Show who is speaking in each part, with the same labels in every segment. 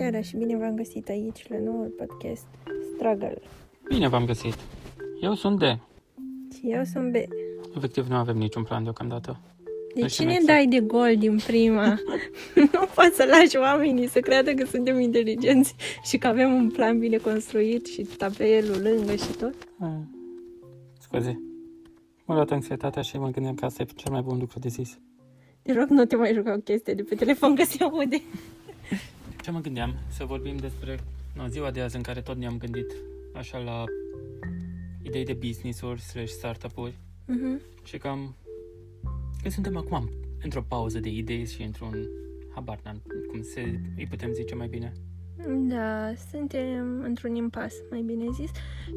Speaker 1: seara și bine v-am găsit aici la noul podcast Struggle.
Speaker 2: Bine v-am găsit. Eu sunt D.
Speaker 1: Și eu sunt B.
Speaker 2: Efectiv, nu avem niciun plan deocamdată.
Speaker 1: De
Speaker 2: Nu
Speaker 1: ce
Speaker 2: știm
Speaker 1: ne
Speaker 2: exact.
Speaker 1: dai de gol din prima? nu poți să lași oamenii să creadă că suntem inteligenți și că avem un plan bine construit și tabelul lângă și tot.
Speaker 2: Ah. Scuze. M-a luat anxietatea și mă gândeam că asta e cel mai bun lucru de zis.
Speaker 1: Te rog, nu te mai juca cu chestia de pe telefon că se aude.
Speaker 2: Ce mă gândeam? Să vorbim despre no, ziua de azi în care tot ne-am gândit așa la idei de business-uri slash startup-uri
Speaker 1: Mhm.
Speaker 2: și cam că suntem acum într-o pauză de idei și într-un habar n-am cum se îi putem zice mai bine.
Speaker 1: Da, suntem într-un impas, mai bine zis.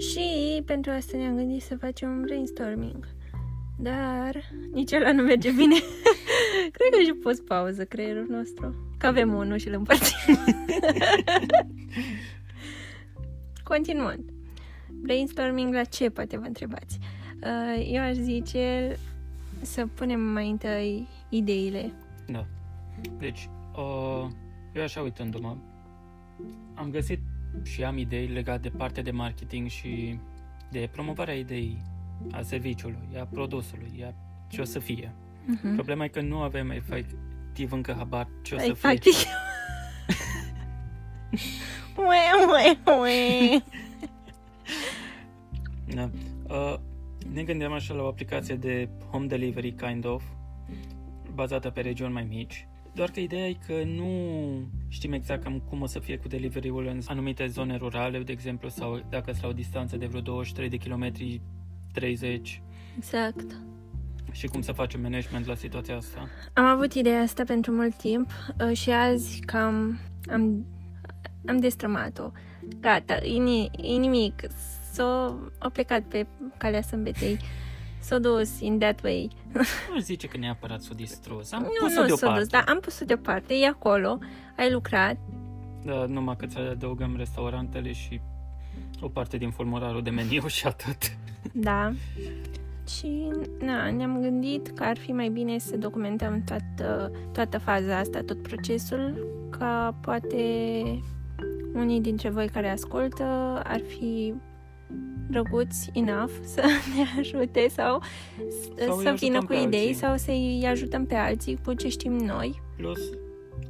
Speaker 1: Și pentru asta ne-am gândit să facem un brainstorming. Dar nici ăla nu merge bine. Cred că și pus pauză creierul nostru. Că avem unul și îl împărțim. Continuând. Brainstorming la ce, poate vă întrebați? Uh, Eu aș zice să punem mai întâi ideile.
Speaker 2: Da. Deci, uh, eu așa uitându-mă, am găsit și am idei legate de partea de marketing și de promovarea ideii a serviciului, a produsului, a ce o să fie.
Speaker 1: Mhm.
Speaker 2: Problema e că nu avem efectiv încă habar ce o să
Speaker 1: Ai
Speaker 2: fie.
Speaker 1: practic. Ue, ue, ue.
Speaker 2: Da. Uh, ne gândeam așa la o aplicație de home delivery kind of, bazată pe regiuni mai mici. Doar că ideea e că nu știm exact cam cum o să fie cu delivery-ul în anumite zone rurale, de exemplu, sau dacă sunt la o distanță de vreo 23 de kilometri, 30,
Speaker 1: Exact.
Speaker 2: Și cum să facem management la situația asta.
Speaker 1: Am avut ideea asta pentru mult timp uh, și azi cam am, am destrămat-o. Gata, e, ni- e nimic. S-a a plecat pe calea sâmbetei. S-a dus in that way.
Speaker 2: Nu zice că neapărat s-o distrus. Am
Speaker 1: nu,
Speaker 2: pus-o
Speaker 1: nu s-a
Speaker 2: deoparte.
Speaker 1: dus, dar am pus-o deoparte. E acolo. Ai lucrat.
Speaker 2: Da, numai că ți adăugăm restaurantele și o parte din formularul de meniu și atât.
Speaker 1: Da. Și na, ne-am gândit că ar fi mai bine să documentăm toată, toată faza asta, tot procesul, ca poate unii dintre voi care ascultă ar fi drăguți enough să ne ajute sau,
Speaker 2: Sau îi
Speaker 1: să
Speaker 2: ajutăm
Speaker 1: vină cu
Speaker 2: pe
Speaker 1: idei
Speaker 2: alții.
Speaker 1: sau să-i ajutăm pe alții cu ce știm noi.
Speaker 2: Plus,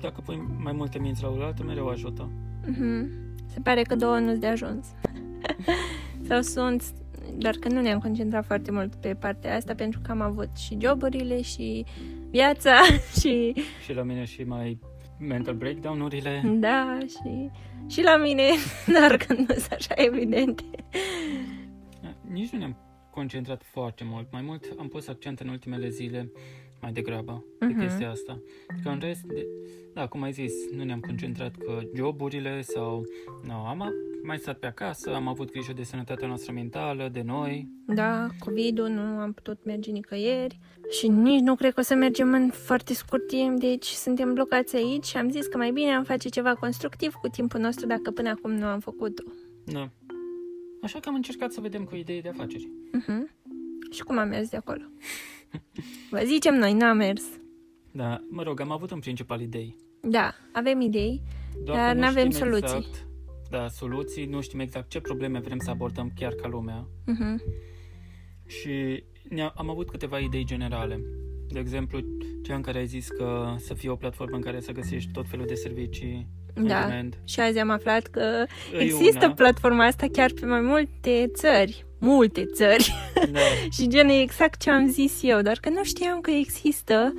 Speaker 2: dacă pui mai multe minți la oaltă, mereu ajută.
Speaker 1: Mhm. Se pare că două nu-s de ajuns. Sau sunt, doar că nu ne-am concentrat foarte mult pe partea asta pentru că am avut și joburile și viața și
Speaker 2: Și la mine și mai mental breakdown-urile.
Speaker 1: da, și, și la mine, dar că nu sunt așa evidente.
Speaker 2: Nici nu ne-am concentrat foarte mult. Mai mult am pus accent în ultimele zile mai degrabă pe
Speaker 1: Mhm.
Speaker 2: chestia asta. Că în rest, de, da, cum ai zis, nu ne-am concentrat că joburile sau... No, am a- mai stat pe acasă, am avut grijă de sănătatea noastră mentală, de noi.
Speaker 1: Da, COVID-ul nu am putut merge nicăieri și nici nu cred că o să mergem în foarte scurt timp, deci suntem blocați aici și am zis că mai bine am face ceva constructiv cu timpul nostru dacă până acum nu am făcut-o.
Speaker 2: Da. Așa că am încercat să vedem cu idei de afaceri.
Speaker 1: Mhm. Și cum a mers de acolo? Vă zicem noi, n-a mers.
Speaker 2: Da, mă rog, am avut în principal idei.
Speaker 1: Da, avem idei,
Speaker 2: Doar
Speaker 1: Dar
Speaker 2: că nu
Speaker 1: n-avem
Speaker 2: știm
Speaker 1: soluții.
Speaker 2: Exact, da, soluții, nu știm exact ce probleme vrem să abordăm chiar ca lumea.
Speaker 1: uh-huh.
Speaker 2: Și ne am avut câteva idei generale. De exemplu, cea în care ai zis că să fie o platformă în care să găsești tot felul de servicii on
Speaker 1: da.
Speaker 2: demand.
Speaker 1: Și azi am aflat că
Speaker 2: E
Speaker 1: există
Speaker 2: una.
Speaker 1: platforma asta chiar pe mai multe țări. Multe țări.
Speaker 2: Da.
Speaker 1: și gen e exact ce am zis eu, dar că nu știam că există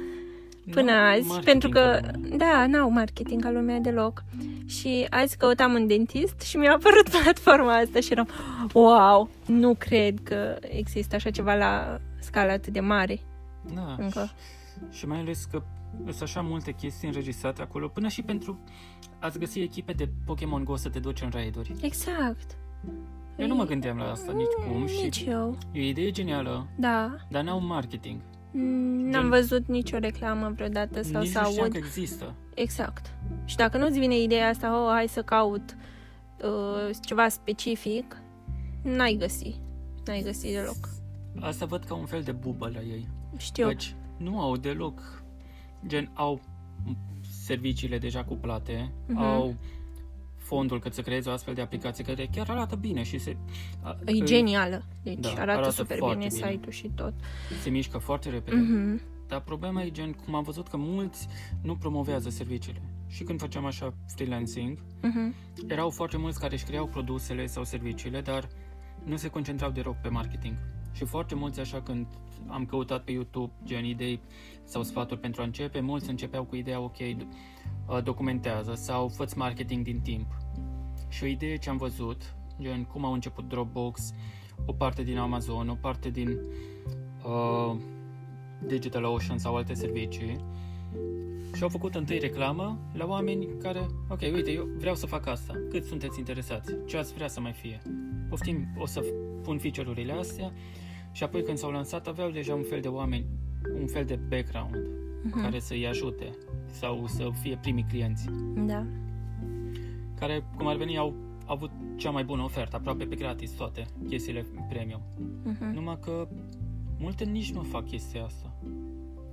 Speaker 1: până
Speaker 2: Nu,
Speaker 1: azi,
Speaker 2: marketing
Speaker 1: pentru că,
Speaker 2: ca lumea.
Speaker 1: da, n-au marketing ca lumea deloc. Și azi căutam un dentist și mi-a apărut platforma asta și eram, wow, nu cred că există așa ceva la scală atât de mare
Speaker 2: Da.
Speaker 1: încă.
Speaker 2: Și, și mai ales că sunt așa multe chestii înregistrate acolo, până și pentru ați găsi echipe de Pokémon Go să te duci în raiduri.
Speaker 1: Exact.
Speaker 2: Eu nu mă gândeam la asta nici cum și
Speaker 1: Nici eu.
Speaker 2: e o idee genială,
Speaker 1: Da.
Speaker 2: dar n-au marketing.
Speaker 1: Mm, N-am
Speaker 2: Gen-
Speaker 1: văzut nicio reclamă vreodată sau
Speaker 2: Nici
Speaker 1: să
Speaker 2: nu știam
Speaker 1: aud.
Speaker 2: că există.
Speaker 1: Exact. Și dacă nu-ți vine ideea asta, oh, hai să caut uh, ceva specific, n-ai găsi. N-ai găsi deloc.
Speaker 2: Asta văd ca un fel de bubă la ei.
Speaker 1: Știu.
Speaker 2: Deci nu au deloc, gen au serviciile deja cuplate,
Speaker 1: Mhm.
Speaker 2: au fondul cât să creezi o astfel de aplicație care chiar arată bine și se... a-
Speaker 1: E
Speaker 2: îi-
Speaker 1: genială. Deci
Speaker 2: Da,
Speaker 1: arată,
Speaker 2: arată
Speaker 1: super
Speaker 2: foarte
Speaker 1: bine,
Speaker 2: bine.
Speaker 1: site-ul și tot.
Speaker 2: se mișcă foarte repede.
Speaker 1: Mhm.
Speaker 2: Dar problema e gen, cum am văzut că mulți nu promovează serviciile. Și când făceam așa freelancing,
Speaker 1: Mhm.
Speaker 2: erau foarte mulți care își creau produsele sau serviciile, dar nu se concentrau deloc pe marketing. Și foarte mulți așa când am căutat pe YouTube gen idei sau sfaturi pentru a începe, mulți începeau cu ideea ok, do- uh, documentează sau fă marketing din timp. Și o idee ce am văzut, gen cum au început Dropbox, o parte din Amazon, o parte din uh, DigitalOcean sau alte servicii, și au făcut întâi reclamă la oameni care, ok, uite, eu vreau să fac asta. Cât sunteți interesați? Ce ați vrea să mai fie? Poftim, o să pun feature-urile astea și apoi când s-au lansat aveau deja un fel de oameni, un fel de background
Speaker 1: Mhm.
Speaker 2: care să-i ajute sau să fie primii clienți
Speaker 1: Da.
Speaker 2: care, cum ar veni, au avut cea mai bună ofertă, aproape pe gratis toate chestiile premium.
Speaker 1: Mhm.
Speaker 2: Numai că multe nici nu fac chestia asta.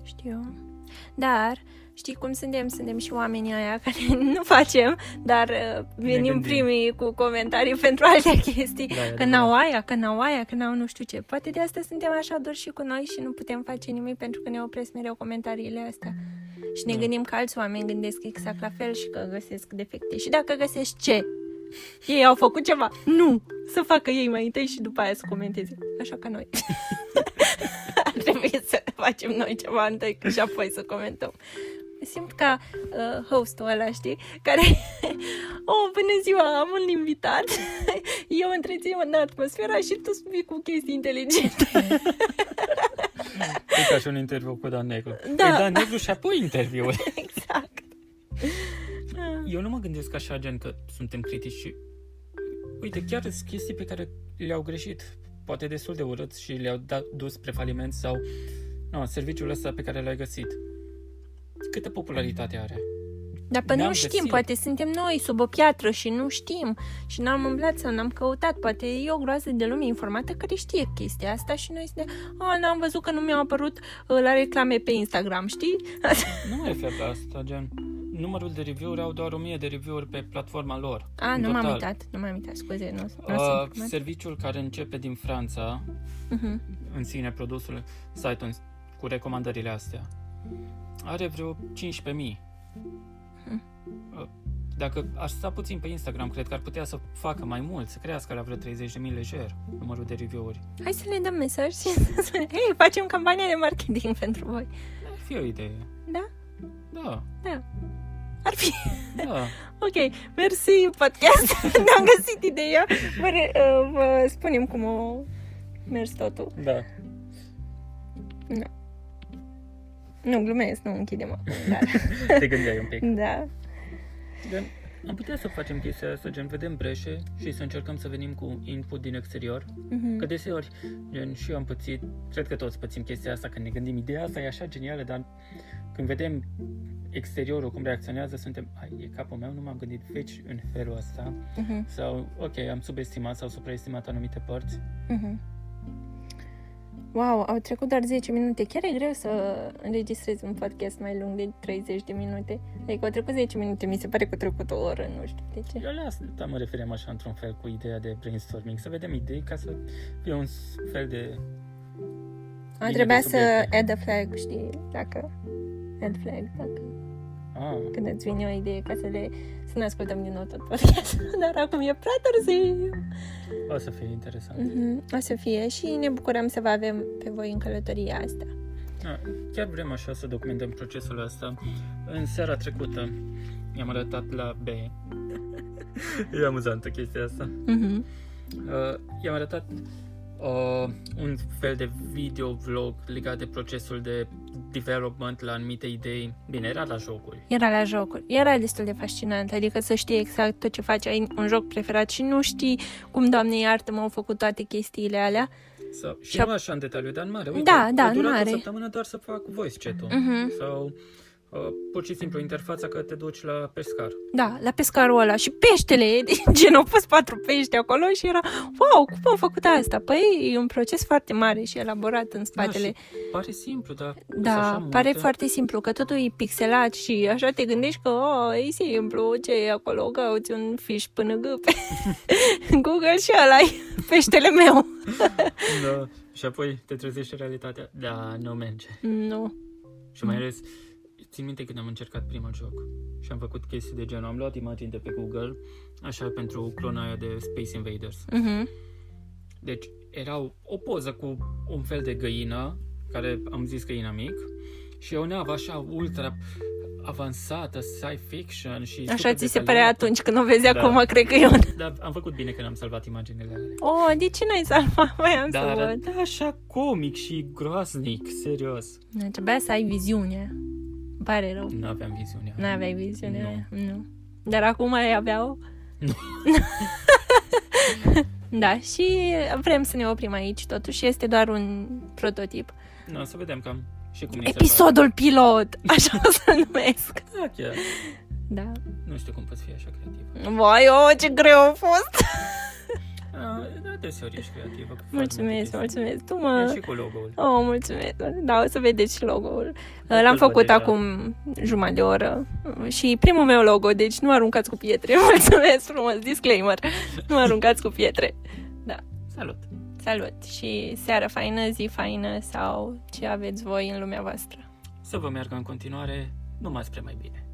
Speaker 1: Știu. Dar, știi cum suntem? Suntem și oamenii aia care nu facem, dar uh, venim
Speaker 2: gândim.
Speaker 1: primii cu comentarii pentru alte chestii.
Speaker 2: Da, e
Speaker 1: că n-au aia, că n-au aia, că n-au nu știu ce. Poate de asta suntem așa dor și cu noi și nu putem face nimic pentru că ne opresc mereu comentariile astea. Și ne
Speaker 2: Da.
Speaker 1: gândim că alți oameni gândesc exact la fel și că găsesc defecte. Și dacă găsești ce? Ei au făcut ceva? Nu! Să facă ei mai întâi și după aia să comenteze. Așa ca noi. Ar trebui să facem noi ceva întâi și apoi să comentăm. Simt ca uh, hostul ăla, știi? Care, oh, bună ziua, am un invitat. Eu întrețin în atmosfera și tu vii cu chestii inteligente.
Speaker 2: E ca și un interviu cu Dan Negru.
Speaker 1: Da.
Speaker 2: Păi Dan Negru și apoi interviul.
Speaker 1: exact.
Speaker 2: Eu nu mă gândesc așa, gen, că suntem critici și... Uite, chiar sunt chestii pe care le-au greșit, poate destul de urât și le-au dat, dus spre faliment sau... No, serviciul ăsta pe care l-ai găsit. Câtă popularitate are?
Speaker 1: Dar pe
Speaker 2: Ne-am
Speaker 1: nu știm,
Speaker 2: găsit.
Speaker 1: poate suntem noi sub o piatră și nu știm și n-am umblat sau n-am căutat. Poate e o groază de lume informată care știe chestia asta și noi suntem, a, n-am văzut că nu mi-au apărut uh, la reclame pe Instagram, știi?
Speaker 2: Nu mă refer la asta, gen... Numărul de review-uri au doar 1000 de review-uri pe platforma lor.
Speaker 1: A,
Speaker 2: în
Speaker 1: nu m-am
Speaker 2: total.
Speaker 1: uitat, nu m-am uitat, scuze, nu, nu
Speaker 2: Uh,
Speaker 1: sunt uh,
Speaker 2: serviciul care începe din Franța,
Speaker 1: uh-huh.
Speaker 2: în sine, produsul, site-ul cu recomandările astea, are vreo 15.000.
Speaker 1: Hmm.
Speaker 2: Uh, Dacă ar sta puțin pe Instagram, cred că ar putea să facă mai mult, să crească la vreo 30.000 lejer numărul de review-uri.
Speaker 1: Hai să le dăm mesaj și să spunem, hei, facem campania de marketing pentru voi.
Speaker 2: Ar fi o idee.
Speaker 1: Da?
Speaker 2: Da,
Speaker 1: Da. Ar fi.
Speaker 2: da.
Speaker 1: Ok, mersi podcast. Ne-am găsit ideea. Vă, re, uh, vă spunem cum o mers totul.
Speaker 2: Da.
Speaker 1: Nu, glumesc, nu închidem acum, dar...
Speaker 2: Te gândeai un pic.
Speaker 1: da.
Speaker 2: Gen, am putea să facem chestia asta, gen, vedem breșe și să încercăm să venim cu input din exterior.
Speaker 1: Mhm.
Speaker 2: Că deseori, gen, și eu am pățit, cred că toți pățim chestia asta când ne gândim, ideea asta e așa genială, dar când vedem exteriorul cum reacționează, suntem, ai, e capul meu, nu m-am gândit veci în felul ăsta,
Speaker 1: Mhm.
Speaker 2: sau, ok, am subestimat sau supraestimat anumite părți.
Speaker 1: Mhm. Wow, au trecut doar 10 minute. Chiar e greu să înregistrezi un podcast mai lung de 30 de minute. Adică au trecut 10 minute, mi se pare că au trecut o oră, nu știu de ce.
Speaker 2: Eu la asta mă refeream așa într-un fel cu ideea de brainstorming, să vedem idei ca să fie un fel de...
Speaker 1: A,
Speaker 2: Bine
Speaker 1: trebuia
Speaker 2: de
Speaker 1: să
Speaker 2: subiecte.
Speaker 1: add a flag, știi, dacă... Add flag, dacă...
Speaker 2: Ah,
Speaker 1: Când îți vine o idee ca să le... Să ne ascultăm din nou tot podcast. Dar acum e prea târziu.
Speaker 2: o să fie interesant.
Speaker 1: Mhm, O să fie și ne bucurăm să vă avem pe voi în călătoria asta.
Speaker 2: Da, chiar vrem așa să documentăm procesul ăsta. În seara trecută i-am arătat la B. e amuzantă chestia asta.
Speaker 1: Mhm.
Speaker 2: Uh, i-am arătat uh, un fel de video vlog legat de procesul de development la anumite idei. Bine, era la jocuri.
Speaker 1: Era la jocuri. Era destul de fascinant, adică să știi exact tot ce faci, ai un joc preferat și nu știi cum, Doamne iartă, m-au făcut toate chestiile alea.
Speaker 2: Sau, și
Speaker 1: Și-a-
Speaker 2: nu așa în detaliu, dar în mare. Uite,
Speaker 1: Da, da,
Speaker 2: a
Speaker 1: în
Speaker 2: durat
Speaker 1: mare.
Speaker 2: o săptămână doar să fac voice chat-ul.
Speaker 1: Mhm.
Speaker 2: Sau Uh, pur și simplu interfața că te duci la pescar.
Speaker 1: Da, la pescarul ăla și peștele, gen au pus patru pești acolo și era, wow, cum am făcut asta? Păi e un proces foarte mare și elaborat în spatele.
Speaker 2: Da, și pare simplu, dar...
Speaker 1: Da,
Speaker 2: așa
Speaker 1: pare
Speaker 2: multe...
Speaker 1: foarte simplu, că totul e pixelat și așa te gândești că oh, e simplu, ce e acolo, cauți un fiș până gâpe. Google și ăla peștele meu.
Speaker 2: da, și apoi te trezești în realitatea. Da, nu merge.
Speaker 1: Nu.
Speaker 2: Și mai ales, țin minte când am încercat primul joc și am făcut chestii de genul, am luat imagini de pe Google, așa pentru clona aia de Space Invaders.
Speaker 1: Mhm.
Speaker 2: Deci era o poză cu un fel de găină, care am zis că e inamic, și o navă așa ultra avansată, sci fiction și
Speaker 1: Așa
Speaker 2: super
Speaker 1: ți se părea
Speaker 2: detaliată.
Speaker 1: atunci când o vezi
Speaker 2: Da.
Speaker 1: acum, cred că e un...
Speaker 2: Dar am făcut bine că n-am salvat imaginile alea.
Speaker 1: Oh, de ce n-ai salvat? Mai am să
Speaker 2: Dar
Speaker 1: văd.
Speaker 2: arăta așa comic și groaznic, serios.
Speaker 1: Da, Trebuia să ai viziune. Îmi pare rău.
Speaker 2: Nu aveam viziunea.
Speaker 1: N-aveai viziune. Nu. nu. Dar acum ai avea-o?
Speaker 2: Nu.
Speaker 1: da, și vrem să ne oprim aici, totuși este doar un prototip.
Speaker 2: Nu, să vedem cam și cum ni se
Speaker 1: Episodul pilot, așa o să-l numesc.
Speaker 2: pare. Da, chiar.
Speaker 1: Da.
Speaker 2: Nu știu cum poți fi așa creativ.
Speaker 1: Vai, oh, ce greu a fost!
Speaker 2: Da, da deseori ești creativă. cu foarte
Speaker 1: Mulțumesc,
Speaker 2: multe
Speaker 1: mulțumesc. Tu
Speaker 2: chestii.
Speaker 1: mă...
Speaker 2: E și cu logo-ul.
Speaker 1: Oh, mulțumesc. Da, o să vedeți și logo-ul.
Speaker 2: Da,
Speaker 1: L-am
Speaker 2: îl
Speaker 1: făcut
Speaker 2: văd deja.
Speaker 1: acum jumătate de oră și primul meu logo, deci nu aruncați cu pietre. Mulțumesc frumos, disclaimer. Nu aruncați cu pietre.
Speaker 2: Salut!
Speaker 1: Salut și seară faină, zi faină sau ce aveți voi în lumea voastră.
Speaker 2: Să vă meargă în continuare numai spre mai bine.